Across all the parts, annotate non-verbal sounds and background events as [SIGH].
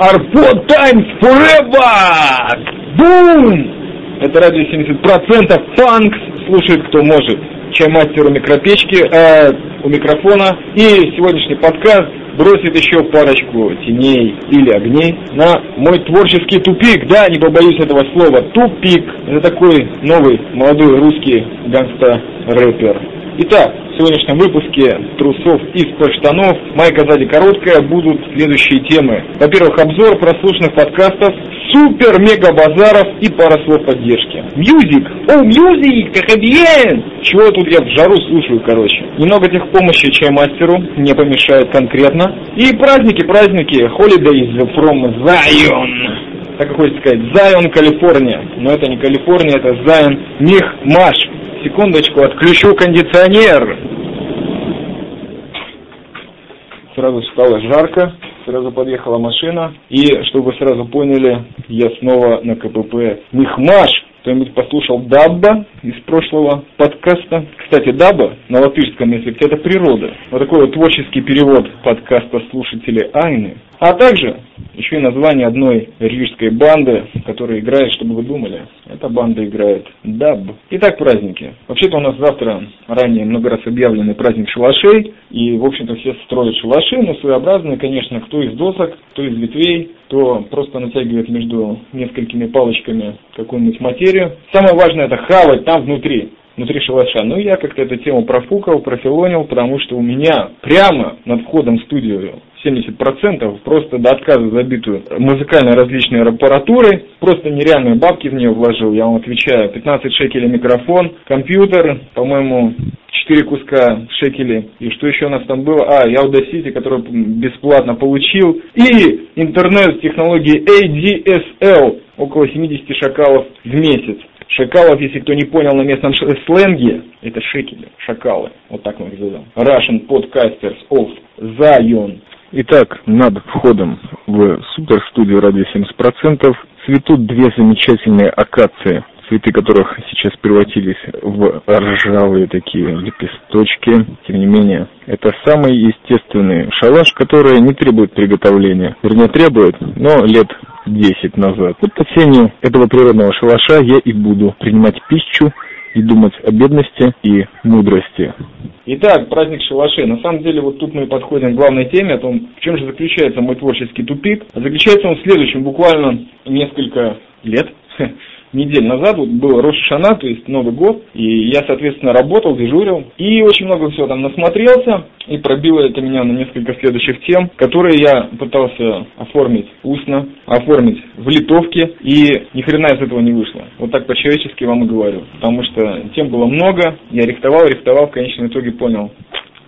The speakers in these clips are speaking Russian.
Arpod Times Forever! Бум! Это радио 70%. Фанкс слушает кто может. Чаймастер у микропечки, э, у микрофона. И сегодняшний подкаст бросит еще парочку теней или огней на мой творческий тупик. Да, не побоюсь этого слова. Тупик. Это такой новый молодой русский гангста-рэпер. Итак, в сегодняшнем выпуске трусов из-под штанов, майка сзади короткая, будут следующие темы. Во-первых, обзор прослушанных подкастов, супер-мега-базаров и пара слов поддержки. Мьюзик! О, мьюзик! Bien! Чего тут я в жару слушаю, короче. Немного техпомощи чаймастеру не помешает конкретно. И праздники, праздники, holidays from Zion. Так как хочется сказать, Zion, Калифорния. Но это не Калифорния, это Zion Мих-Маш. Секундочку, отключу кондиционер. Сразу стало жарко, сразу подъехала машина. И, чтобы сразу поняли, я снова на КПП Михмаш. Кто-нибудь послушал Дабба из прошлого подкаста? Кстати, Дабба на латышском языке это природа. Вот такой вот творческий перевод подкаста слушателей Айны. А также еще и название одной рижской банды, которая играет, чтобы вы думали. Эта банда играет даб. Итак, праздники. Вообще-то у нас завтра ранее много раз объявленный праздник шалашей. И, в общем-то, все строят шалаши, но своеобразные, конечно, кто из досок, кто из ветвей, кто просто натягивает между несколькими палочками какую-нибудь материю. Самое важное это хавать там внутри внутри шалаша. Ну, я как-то эту тему профукал, профилонил, потому что у меня прямо над входом в студию 70% просто до отказа забитую музыкальной различной аппаратурой, просто нереальные бабки в нее вложил, я вам отвечаю, 15 шекелей микрофон, компьютер, по-моему, 4 куска шекелей, и что еще у нас там было, а, я Audacity, который бесплатно получил, и интернет с технологией ADSL, около 70 шакалов в месяц. Шакалов, если кто не понял на местном сленге, это шекели, шакалы, вот так мы их зовем. Russian Podcasters of Zion. Итак, над входом в суперстудию «Радио 70%» цветут две замечательные акации, цветы которых сейчас превратились в ржавые такие лепесточки. Тем не менее, это самый естественный шалаш, который не требует приготовления. Вернее, требует, но лет 10 назад. Вот по тени этого природного шалаша я и буду принимать пищу и думать о бедности и мудрости. Итак, праздник шалашей. На самом деле, вот тут мы подходим к главной теме, о том, в чем же заключается мой творческий тупик. Заключается он в следующем, буквально несколько лет [LAUGHS] недель назад вот был Рошашана, то есть Новый год, и я, соответственно, работал, дежурил, и очень много всего там насмотрелся, и пробило это меня на несколько следующих тем, которые я пытался оформить устно, оформить в литовке, и ни хрена из этого не вышло. Вот так по-человечески вам и говорю, потому что тем было много, я рихтовал, рихтовал, в конечном итоге понял,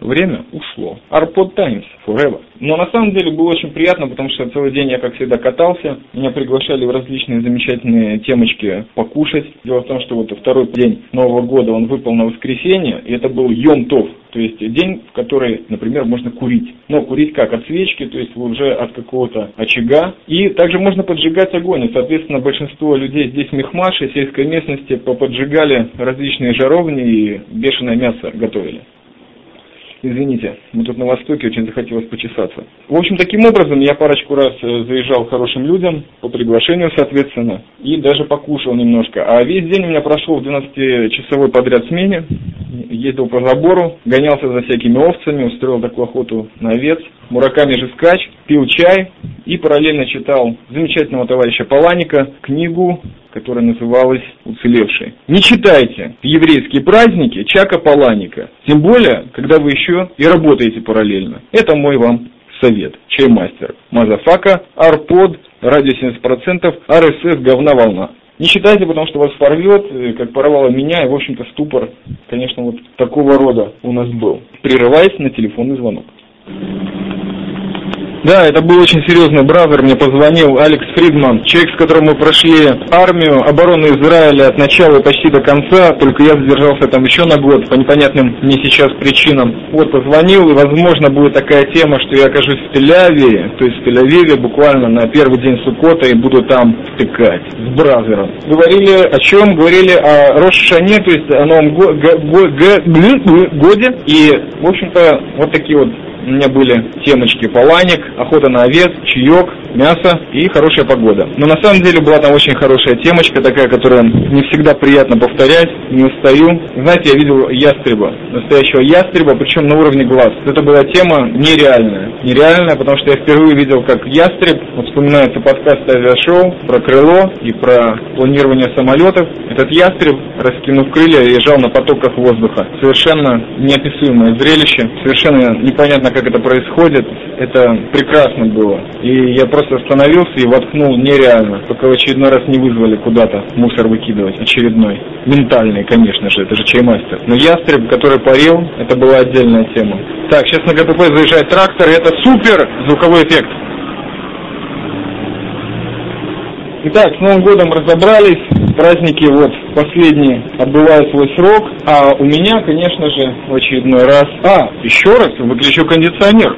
время ушло. Arpod Times Forever. Но на самом деле было очень приятно, потому что целый день я, как всегда, катался. Меня приглашали в различные замечательные темочки покушать. Дело в том, что вот второй день Нового года он выпал на воскресенье, и это был Йом Тов. То есть день, в который, например, можно курить. Но курить как? От свечки, то есть уже от какого-то очага. И также можно поджигать огонь. И, соответственно, большинство людей здесь в Мехмаше, сельской местности, поджигали различные жаровни и бешеное мясо готовили. Извините, мы тут на Востоке, очень захотелось почесаться. В общем, таким образом я парочку раз э, заезжал хорошим людям, по приглашению, соответственно, и даже покушал немножко. А весь день у меня прошел в 12-часовой подряд смене, ездил по забору, гонялся за всякими овцами, устроил такую охоту на овец, мураками же скач, пил чай и параллельно читал замечательного товарища Паланика книгу которая называлась «Уцелевшие». Не читайте в еврейские праздники Чака Паланика, тем более, когда вы еще и работаете параллельно. Это мой вам совет. Чаймастер. Motherfucka, Rpod, радио 70%, RSS, говна волна. Не читайте, потому что вас порвет, э, как порвало меня, и, в общем-то, ступор, конечно, вот такого рода у нас был. Прерываясь на телефонный звонок. Да, это был очень серьезный brother, мне позвонил Алекс Фридман, человек, с которым мы прошли армию, оборону Израиля от начала и почти до конца, только я задержался там еще на год по непонятным мне сейчас причинам. Вот, позвонил, и возможно будет такая тема, что я окажусь в Тель-Авиве, то есть в Тель-Авиве буквально на первый день Сукота и буду там втыкать с brother ом. Говорили о чем? Говорили о Рош ха-Шане, то есть о Новом годе, и, в общем-то, вот такие вот у меня были темочки Паланик, охота на овец, чаек, мясо и хорошая погода. Но на самом деле была там очень хорошая темочка такая, которая не всегда приятно повторять, не устаю. Знаете, я видел ястреба, настоящего ястреба, причем на уровне глаз. Это была тема нереальная. Нереальная, потому что я впервые видел, как ястреб, вот вспоминается подкаст авиашоу про крыло и про планирование самолетов. Этот ястреб, раскинув крылья, езжал на потоках воздуха. Совершенно неописуемое зрелище, совершенно непонятно, как это происходит. Это прекрасно было. И я просто остановился и воткнул нереально, пока в очередной раз не вызвали куда-то мусор выкидывать, очередной. Ментальный, конечно же, это же чаймастер. Но ястреб, который парил, это была отдельная тема. Так, сейчас на ГТП заезжает трактор, и это супер звуковой эффект. Итак, с Новым годом разобрались, праздники вот последние отбывают свой срок, а у меня, конечно же, в очередной раз... А, еще раз выключу кондиционер.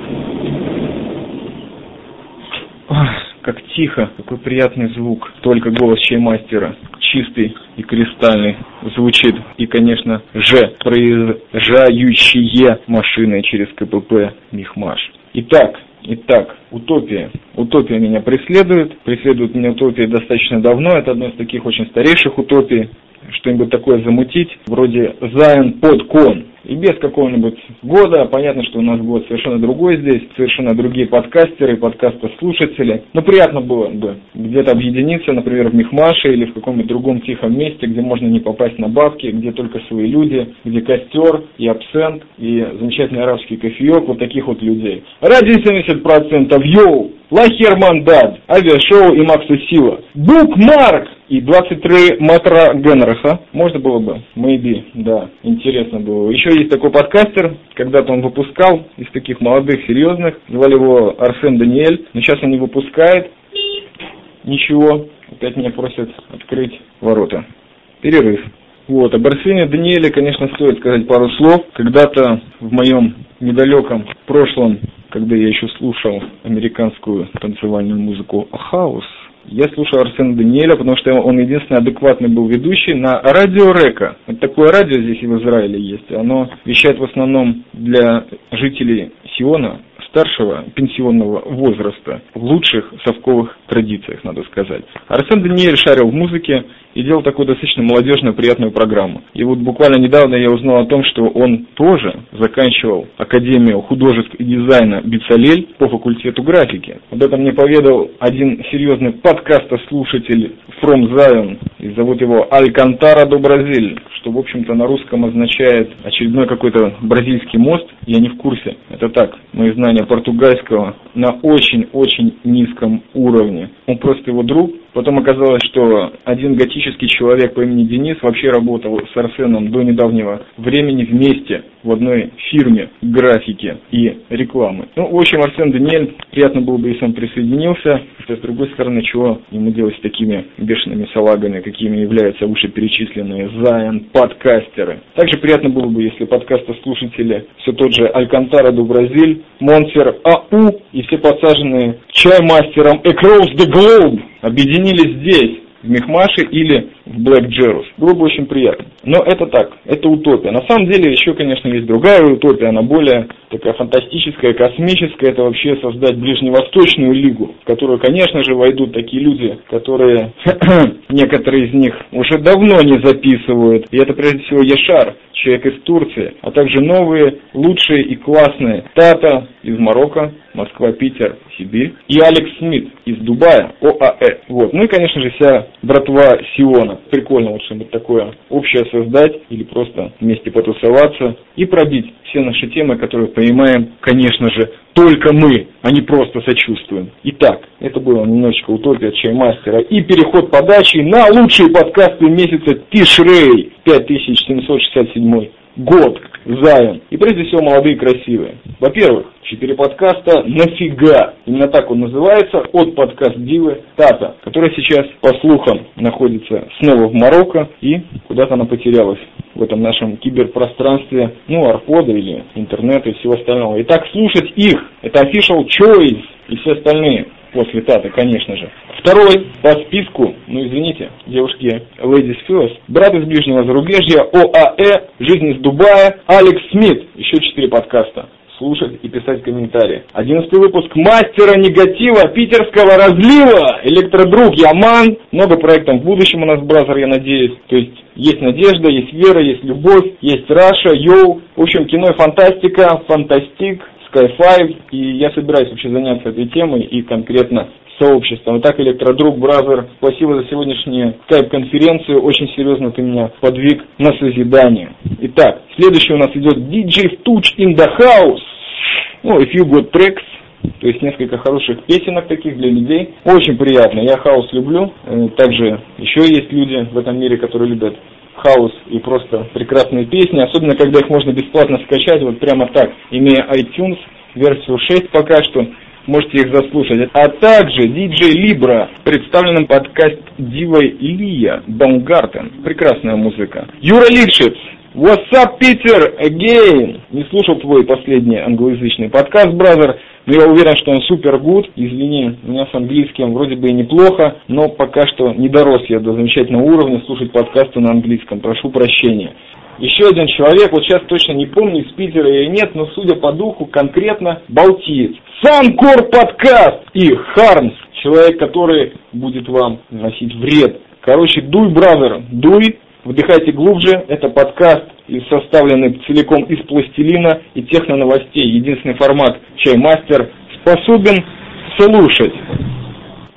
Как тихо, какой приятный звук. Только голос чаймастера, чистый и кристальный, звучит. И, конечно же, проезжающие машины через КПП Михмаш. Итак, Итак, утопия. Утопия меня преследует. Преследует меня утопия достаточно давно. Это одно из таких очень старейших утопий. Что-нибудь такое замутить, вроде Zion под кон и без какого-нибудь года. Понятно, что у нас год совершенно другой здесь, совершенно другие подкастеры, подкастослушатели. Но приятно было бы где-то объединиться, например, в Мехмаше или в каком-нибудь другом тихом месте, где можно не попасть на бабки, где только свои люди, где костер и абсент, и замечательный арабский кофеек, вот таких вот людей. Ради 70% йоу! Лахер Мандад, авиашоу и Макса Сила. Букмарк! И 23 метра Генриха. Можно было бы? Maybe, да. Интересно было. Еще есть такой подкастер, когда-то он выпускал из таких молодых, серьезных. Звали его Арсен Даниэль. Но сейчас он не выпускает. Ничего. Опять меня просят открыть ворота. Перерыв. Вот, об Арсене Даниэле, конечно, стоит сказать пару слов. Когда-то в моем недалеком прошлом, когда я еще слушал американскую танцевальную музыку «Хаус», я слушал Арсена Даниэля, потому что он единственный адекватный был ведущий на радио Река. Вот такое радио здесь и в Израиле есть. Оно вещает в основном для жителей Сиона, старшего пенсионного возраста, в лучших совковых традициях, надо сказать. Арсен Даниэль шарил в музыке, и делал такую достаточно молодежную, приятную программу. И вот буквально недавно я узнал о том, что он тоже заканчивал Академию художеств и дизайна Бицалель по факультету графики. Об этом мне поведал один серьезный подкастослушатель From Zion, и зовут его Алькантара до Бразиль, что, в общем-то, на русском означает очередной какой-то бразильский мост. Я не в курсе. Это так, мои знания португальского на очень-очень низком уровне. Он просто его друг, Потом оказалось, что один готический человек по имени Денис вообще работал с Арсеном до недавнего времени вместе в одной фирме графики и рекламы. Ну, в общем, Арсен Даниэль, приятно было бы, если он присоединился. Хотя, с другой стороны, чего ему делать с такими бешеными салагами, какими являются вышеперечисленные Зайон, подкастеры. Также приятно было бы, если подкастослушатели, все тот же Алькантара до Бразиль, Монсер АУ и все подсаженные чаймастером Across the Globe объединились здесь, в Мехмаше или в Блэк Джерус. Было бы очень приятно. Но это так, это утопия. На самом деле еще, конечно, есть другая утопия, она более такая фантастическая, космическая. Это вообще создать ближневосточную лигу, в которую, конечно же, войдут такие люди, которые, [CLEARS THROAT] некоторые из них уже давно не записывают. И это прежде всего Яшар, человек из Турции, а также новые, лучшие и классные Тата из Марокко, Москва, Питер, Сибирь, и Алекс Смит из Дубая, ОАЭ. Вот. Ну и, конечно же, вся братва Сиона. Прикольно вот что-нибудь такое общее создать или просто вместе потусоваться и пробить все наши темы, которые понимаем, конечно же, только мы, а не просто сочувствуем. Итак, это было немножечко утопия чаймастера и переход подачи на лучшие подкасты месяца Тишрей 5767 год, Зайон. И прежде всего молодые и красивые. Во-первых, четыре подкаста «Нафига». Именно так он называется, от подкаст Дивы Тата, которая сейчас, по слухам, находится снова в Марокко и куда-то она потерялась в этом нашем киберпространстве, ну, арпода или интернета и всего остального. Итак, слушать их, это official choice и все остальные после Тата, конечно же. Второй по списку, ну извините, девушки Ladies First, брат из ближнего зарубежья, ОАЭ, жизнь из Дубая, Алекс Смит, еще четыре подкаста. слушать и писать комментарии. Одиннадцатый выпуск мастера негатива питерского разлива. Электродруг Яман. Много проектов в будущем у нас, brother, я надеюсь. То есть есть надежда, есть вера, есть любовь, есть Russia, yo. В общем, кино и фантастика, fantastic, Sky5. И я собираюсь вообще заняться этой темой и конкретно сообществом. Итак, Электродруг, Brother, спасибо за сегодняшнюю скайп-конференцию. Очень серьезно ты меня подвиг на созидание. Итак, следующий у нас идет DJ Touch in the House. Ну, if you got tracks, то есть несколько хороших песенок таких для людей. Очень приятно. Я хаос люблю. Э, также еще есть люди в этом мире, которые любят хаос и просто прекрасные песни, особенно когда их можно бесплатно скачать вот прямо так, имея iTunes версию 6 пока что, можете их заслушать. А также DJ Libra, представленном подкаст Дивой Илья, Баумгартен. Прекрасная музыка. Юра Лившиц, What's up, Питер, again? Не слушал твой последний англоязычный подкаст, бразер, но я уверен, что он супер гуд. Извини, у меня с английским вроде бы и неплохо, но пока что не дорос я до замечательного уровня слушать подкасты на английском. Прошу прощения. Еще один человек, вот сейчас точно не помню, из Питера или нет, но судя по духу, конкретно балтиец. Санкор подкаст и Хармс, человек, который будет вам носить вред. Короче, дуй, бразер, дуй, Вдыхайте глубже. Это подкаст, составленный целиком из пластилина и техноновостей. Единственный формат «Чаймастер» способен слушать.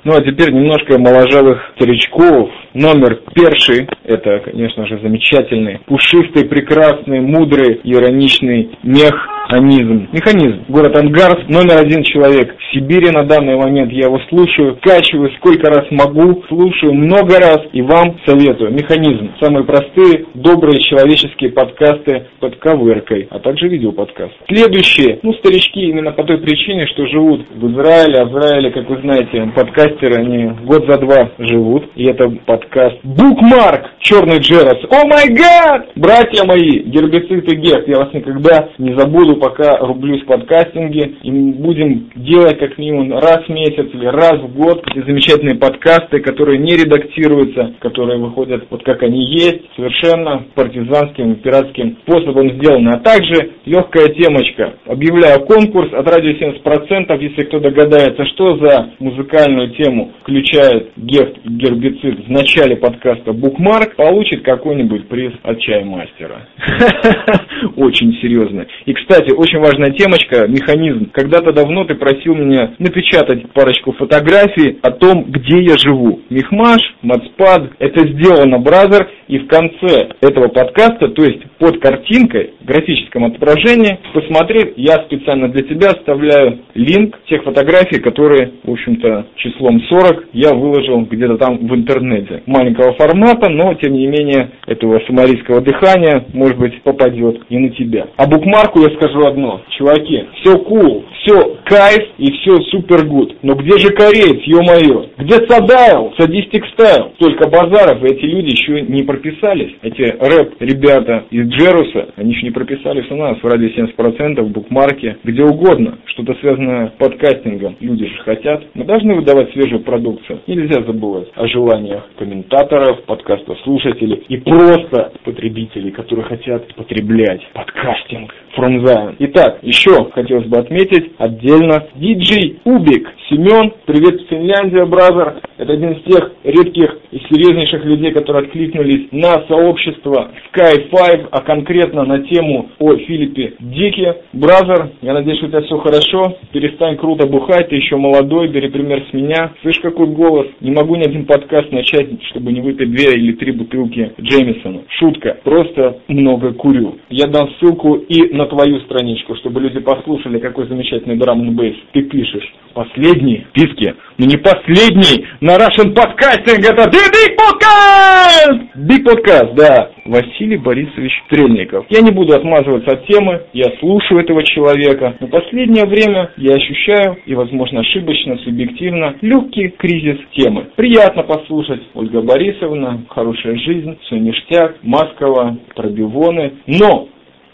Ну а теперь немножко моложавых старичков. Номер перший, это, конечно же, замечательный, пушистый, прекрасный, мудрый, ироничный мех механизм. Механизм. Город Ангарск, номер один человек в Сибири на данный момент. Я его слушаю, качиваю сколько раз могу, слушаю много раз и вам советую. Механизм. Самые простые, добрые человеческие подкасты под ковыркой, а также видеоподкаст. Следующие, ну, старички именно по той причине, что живут в Израиле. А в Израиле, как вы знаете, подкастеры, они год за два живут. И это подкаст Букмарк, Черный Джерас. О май гад! Братья мои, гербицид и гефт, я вас никогда не забуду пока рублюсь в подкастинге, и будем делать как минимум раз в месяц или раз в год эти замечательные подкасты, которые не редактируются, которые выходят вот как они есть, совершенно партизанским, пиратским способом сделаны. А также легкая темочка. Объявляю конкурс от радио 70%, если кто догадается, что за музыкальную тему включает гефт гербицид в начале подкаста Букмарк, получит какой-нибудь приз от чаймастера. [LAUGHS] Очень серьезно. И, кстати, кстати, очень важная темочка, механизм. Когда-то давно ты просил меня напечатать парочку фотографий о том, где я живу. Мехмаш, Матспад, это сделано, бразер, и в конце этого подкаста, то есть под картинкой, в графическом отображении, посмотреть, я специально для тебя оставляю линк тех фотографий, которые, в общем-то, числом 40 я выложил где-то там в интернете. Маленького формата, но, тем не менее, этого сомалийского дыхания, может быть, попадет и на тебя. А букмарку я скажу одно. Чуваки, все cool, все кайф и все супер гуд. Но где же кореец, ё-моё? Где Садайл, Садистик Стайл? Только Базаров и эти люди еще не прописались. Эти рэп-ребята из Джеруса, они еще не прописались у нас в радио 70%, в букмарке, где угодно. Что-то связанное с подкастингом. Люди же хотят. Мы должны выдавать свежую продукцию. Нельзя забывать о желаниях комментаторов, подкаста слушателей и просто потребителей, которые хотят потреблять подкастинг. From Zion. Итак, еще хотелось бы отметить отдельно диджей Убик. Семен, привет, Финляндия, brother. Это один из тех редких и серьезнейших людей, которые откликнулись на сообщество Sky 5, а конкретно на тему о Филиппе Дике. Brother, я надеюсь, у тебя все хорошо. Перестань круто бухать, ты еще молодой, бери пример с меня. Слышь, какой голос. Не могу ни один подкаст начать, чтобы не выпить две или три бутылки Джеймисона. Шутка. Просто много курю. Я дам ссылку и на твою страничку, чтобы люди послушали, какой замечательный драм н бейс ты пишешь. Последний в списке, но не последний на Russian Podcasting, это The Big Podcast! Big Podcast, да. Василий Борисович Стрельников. Я не буду отмазываться от темы, я слушаю этого человека, но последнее время я ощущаю, и возможно ошибочно, субъективно, легкий кризис темы. Приятно послушать Ольга Борисовна, хорошая жизнь, все ништяк, Маскова, пробивоны, но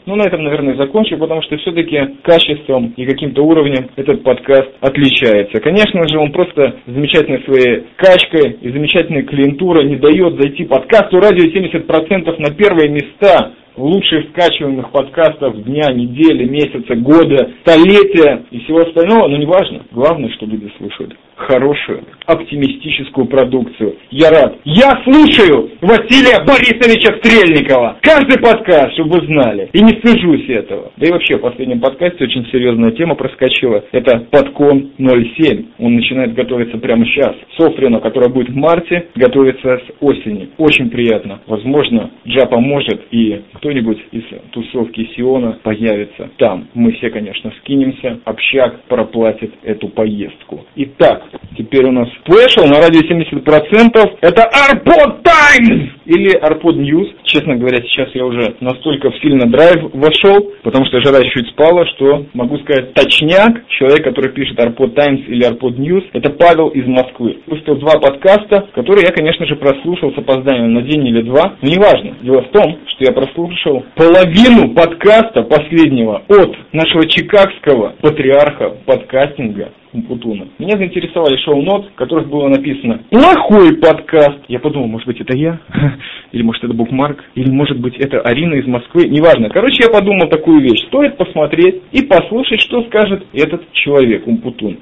ну, на этом, наверное, закончу, потому что все-таки качеством и каким-то уровнем этот подкаст отличается. Конечно же, он просто замечательной своей качкой и замечательной клиентурой не дает зайти подкасту радио 70% на первые места лучших скачиваемых подкастов дня, недели, месяца, года, столетия и всего остального, но неважно. Главное, что люди слушают хорошую, оптимистическую продукцию. Я рад. Я слушаю Василия Борисовича Стрельникова. Каждый подкаст, чтобы вы знали. И не стыжусь этого. Да и вообще, в последнем подкасте очень серьезная тема проскочила. Это подкон 07. Он начинает готовиться прямо сейчас. Софрина, которая будет в марте, готовится с осени. Очень приятно. Возможно, Джа поможет и кто-нибудь из тусовки Сиона появится там. Мы все, конечно, скинемся. Общак проплатит эту поездку. Итак, Теперь у нас special на радио 70%. Это Rpod Times! Или Rpod News. Честно говоря, сейчас я уже настолько сильно драйв вошел, потому что жара чуть спала, что могу сказать точняк. Человек, который пишет Rpod Times или Rpod News, это Павел из Москвы. Выпустил два подкаста, которые я, конечно же, прослушал с опозданием на день или два. Но неважно. Дело в том, что я прослушал половину подкаста последнего от нашего чикагского патриарха подкастинга Путуна. Меня заинтересовали шоу-нот, в которых было написано «Плохой подкаст». Я подумал, может быть, это я? [LAUGHS] Или может, это букмарк? Или может быть, это Арина из Москвы? Неважно. Короче, я подумал такую вещь. Стоит посмотреть и послушать, что скажет этот человек, Умпутун.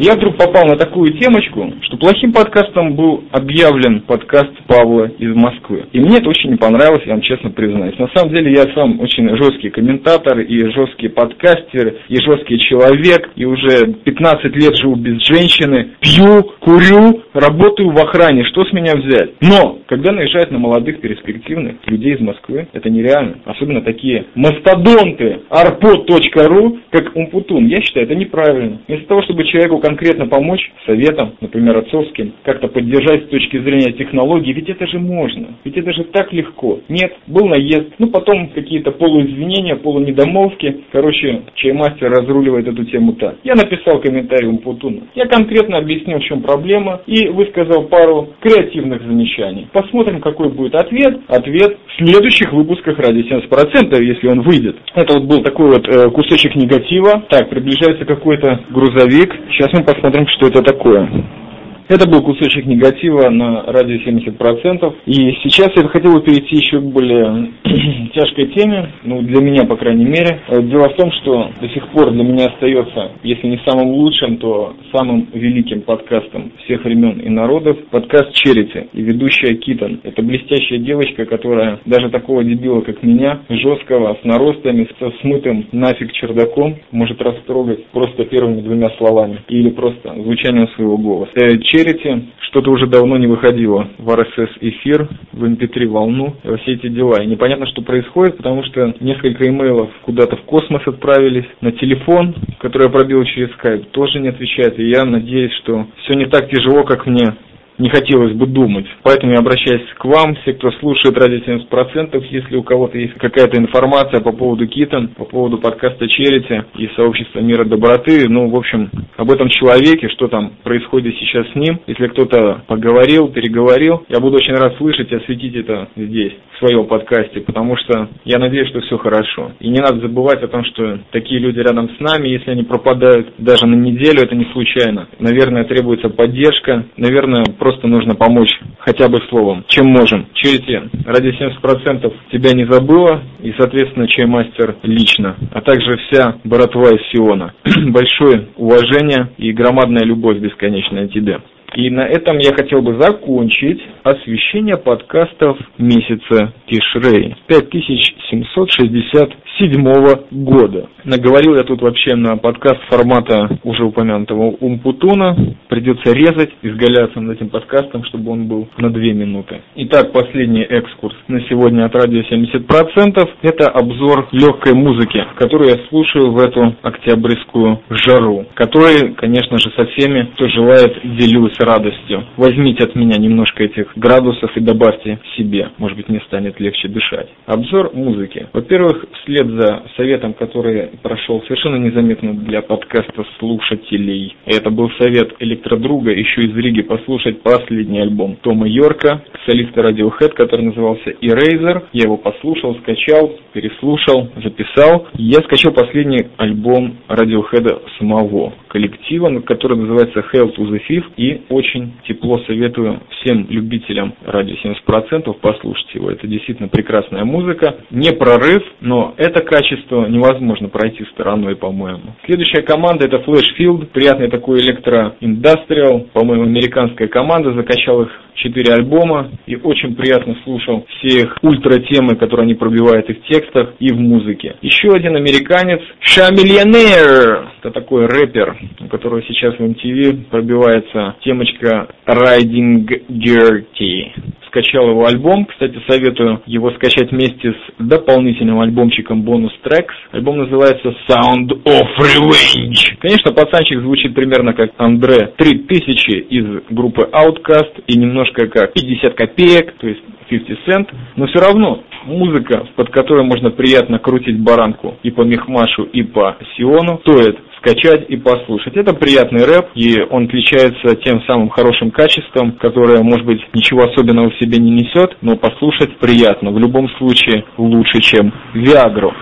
Я вдруг попал на такую темочку, что плохим подкастом был объявлен подкаст Павла из Москвы. И мне это очень не понравилось, я вам честно признаюсь. На самом деле я сам очень жесткий комментатор, и жесткий подкастер, и жесткий человек, и уже 15 лет живу без женщины, пью, курю, работаю в охране, что с меня взять? Но, когда наезжают на молодых перспективных людей из Москвы, это нереально. Особенно такие мастодонты arpod.ru, как Умпутун. Я считаю, это неправильно. Вместо того, чтобы человеку конкретно помочь советом, например, отцовским, как-то поддержать с точки зрения технологий, ведь это же можно, ведь это же так легко. Нет, был наезд, ну потом какие-то полуизвинения, полунедомолвки, короче, чаймастер разруливает эту тему так. Я написал комментарий Умпутуна, я конкретно объяснил, в чем проблема, и высказал пару креативных замечаний. Посмотрим, какой будет ответ. Ответ в следующих выпусках ради 70%, если он выйдет. Это вот был такой вот э, кусочек негатива. Так, приближается какой-то грузовик. Сейчас мы мы посмотрим, что это такое. Это был кусочек негатива на радио 70%. И сейчас я хотел бы перейти еще к более [CLEARS THROAT] тяжкой теме, ну, для меня, по крайней мере. Э, дело в том, что до сих пор для меня остается, если не самым лучшим, то самым великим подкастом всех времен и народов, подкаст Черити и ведущая Китон. Это блестящая девочка, которая даже такого дебила, как меня, жесткого, с наростами, со смытым нафиг чердаком, может растрогать просто первыми двумя словами или просто звучанием своего голоса. Charity что-то уже давно не выходило в RSS эфир, в MP3 волну, все эти дела. И непонятно, что происходит, потому что несколько имейлов куда-то в космос отправились, на телефон, который я пробил через Skype, тоже не отвечает. И я надеюсь, что все не так тяжело, как мне не хотелось бы думать. Поэтому я обращаюсь к вам, все, кто слушает радио 70%, если у кого-то есть какая-то информация по поводу Китон, по поводу подкаста Черити и сообщества мира доброты, ну, в общем, об этом человеке, что там происходит сейчас с ним. Если кто-то поговорил, переговорил, я буду очень рад слышать и осветить это здесь, в своем подкасте, потому что я надеюсь, что все хорошо. И не надо забывать о том, что такие люди рядом с нами, если они пропадают даже на неделю, это не случайно. Наверное, требуется поддержка, наверное, просто просто нужно помочь хотя бы словом, чем можем. Черти, ради 70% тебя не забыла, и, соответственно, чаймастер лично, а также вся братва из Сиона. [CLEARS THROAT] Большое уважение и громадная любовь бесконечная тебе. И на этом я хотел бы закончить освещение подкастов месяца Тишрей. 5760 седьмого года. Наговорил я тут вообще на подкаст формата уже упомянутого Умпутуна. Придется резать, изгаляться над этим подкастом, чтобы он был на две минуты. Итак, последний экскурс на сегодня от радио 70%. Это обзор легкой музыки, которую я слушаю в эту октябрьскую жару, который, конечно же, со всеми, кто желает, делюсь радостью. Возьмите от меня немножко этих градусов и добавьте себе. Может быть, мне станет легче дышать. Обзор музыки. Во-первых, вслед за советом, который прошел совершенно незаметно для подкаста слушателей. Это был совет электродруга еще из Риги послушать последний альбом Тома Йорка, солиста Radiohead, который назывался Eraser. Я его послушал, скачал, переслушал, записал. Я скачал последний альбом Radiohead самого. Коллектива, который называется Hell to the Fifth, и очень тепло советую всем любителям радио 70% послушать его. Это действительно прекрасная музыка, не прорыв, но это качество невозможно пройти стороной, по-моему. Следующая команда это Flashfield, приятный такой электро-индастриал, по-моему, американская команда, закачал их четыре альбома и очень приятно слушал все их ультра-темы, которые они пробивают и в текстах, и в музыке. Еще один американец, Шамильонер, это такой рэпер, у которого сейчас в MTV пробивается темочка Riding Dirty. Скачал его альбом, кстати, советую его скачать вместе с дополнительным альбомчиком бонус трекс. Альбом называется Sound of Revenge. Конечно, пацанчик звучит примерно как Андре 3000 из группы Outcast и немножко как 50 копеек, то есть 50 Cent, но все равно музыка, под которой можно приятно крутить баранку и по Мехмашу, и по Сиону, стоит скачать и послушать. Это приятный рэп, и он отличается тем самым хорошим качеством, которое, может быть, ничего особенного в себе не несет, но послушать приятно. В любом случае лучше, чем Виагру.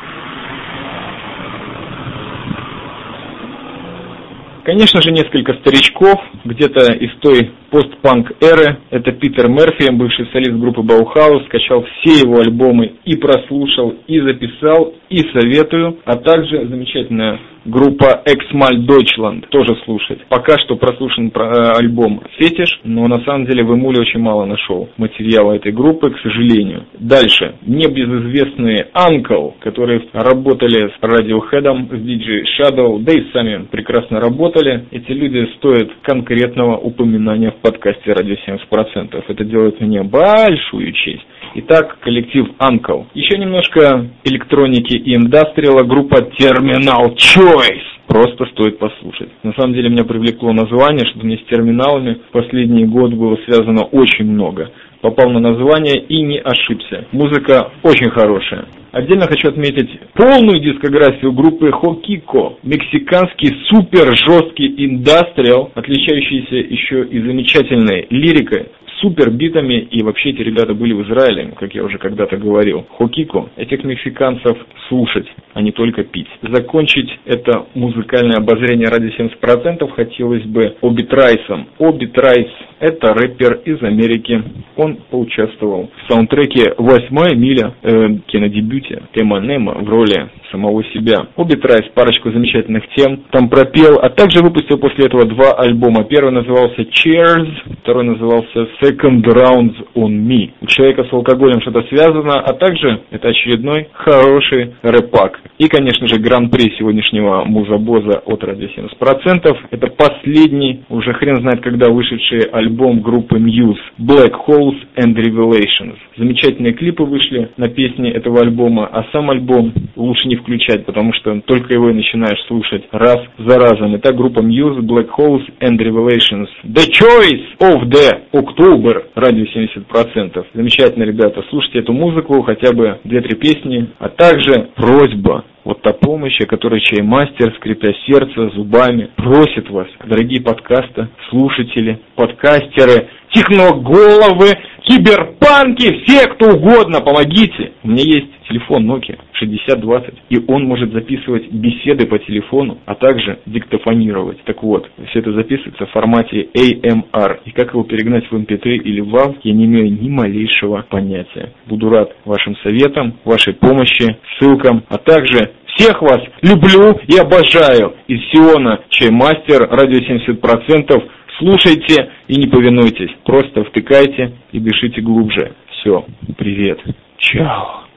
Конечно же, несколько старичков, где-то из той постпанк эры. Это Питер Мерфи, бывший солист группы Баухаус, скачал все его альбомы и прослушал, и записал, и советую. А также замечательная группа Эксмаль Deutschland, тоже слушать. Пока что прослушан э, альбом Фетиш, но на самом деле в Эмуле очень мало нашел материала этой группы, к сожалению. Дальше. Небезызвестные Uncle, которые работали с Radiohead, с DJ Shadow, да и сами прекрасно работали. Эти люди стоят конкретного упоминания в подкасте «Радио 70%». Это делает мне большую честь. Итак, коллектив Uncle. Еще немножко электроники и индастриала, группа Terminal Choice. Просто стоит послушать. На самом деле меня привлекло название, что мне с терминалами в последние годы было связано очень много. Попал на название и не ошибся. Музыка очень хорошая. Отдельно хочу отметить полную дискографию группы Хокико. Мексиканский супер жесткий индастриал, отличающийся еще и замечательной лирикой, супер битами, и вообще эти ребята были в Израиле, как я уже когда-то говорил. Хокико, этих мексиканцев слушать, а не только пить. Закончить это музыкальное обозрение ради 70% хотелось бы Обит Райсом. Обит Райс – это рэпер из Америки. Он поучаствовал в саундтреке «Восьмая миля» э, кинодебюте Тема Нема в роли самого себя. Обит Райс парочку замечательных тем там пропел, а также выпустил после этого два альбома. Первый назывался Cheers, второй назывался Second Rounds on Me. У человека с алкоголем что-то связано, а также это очередной хороший рэпак. И, конечно же, гран-при сегодняшнего музабоза от радио 70%. Это последний, уже хрен знает когда вышедший альбом группы Muse Black Holes and Revelations. Замечательные клипы вышли на песни этого альбома, а сам альбом лучше не включать, потому что только его и начинаешь слушать раз за разом. Итак, группа Muse, Black Holes and Revelations. The Choice of the October, радио 70%. Замечательно, ребята, слушайте эту музыку, хотя бы 2-3 песни, а также просьба вот та помощь, о которой чаймастер, скрипя сердце зубами, просит вас, дорогие подкаста, слушатели, подкастеры, техноголовы, киберпанки, все кто угодно, помогите. У меня есть телефон Nokia 6020, и он может записывать беседы по телефону, а также диктофонировать. Так вот, все это записывается в формате AMR, и как его перегнать в MP3 эм или в WAV, я не имею ни малейшего понятия. Буду рад вашим советам, вашей помощи, ссылкам, а также всех вас люблю и обожаю. Из Сиона Чаймастер, радио 70%. Слушайте и не повинуйтесь. Просто втыкайте и дышите глубже. Все, привет. Чао.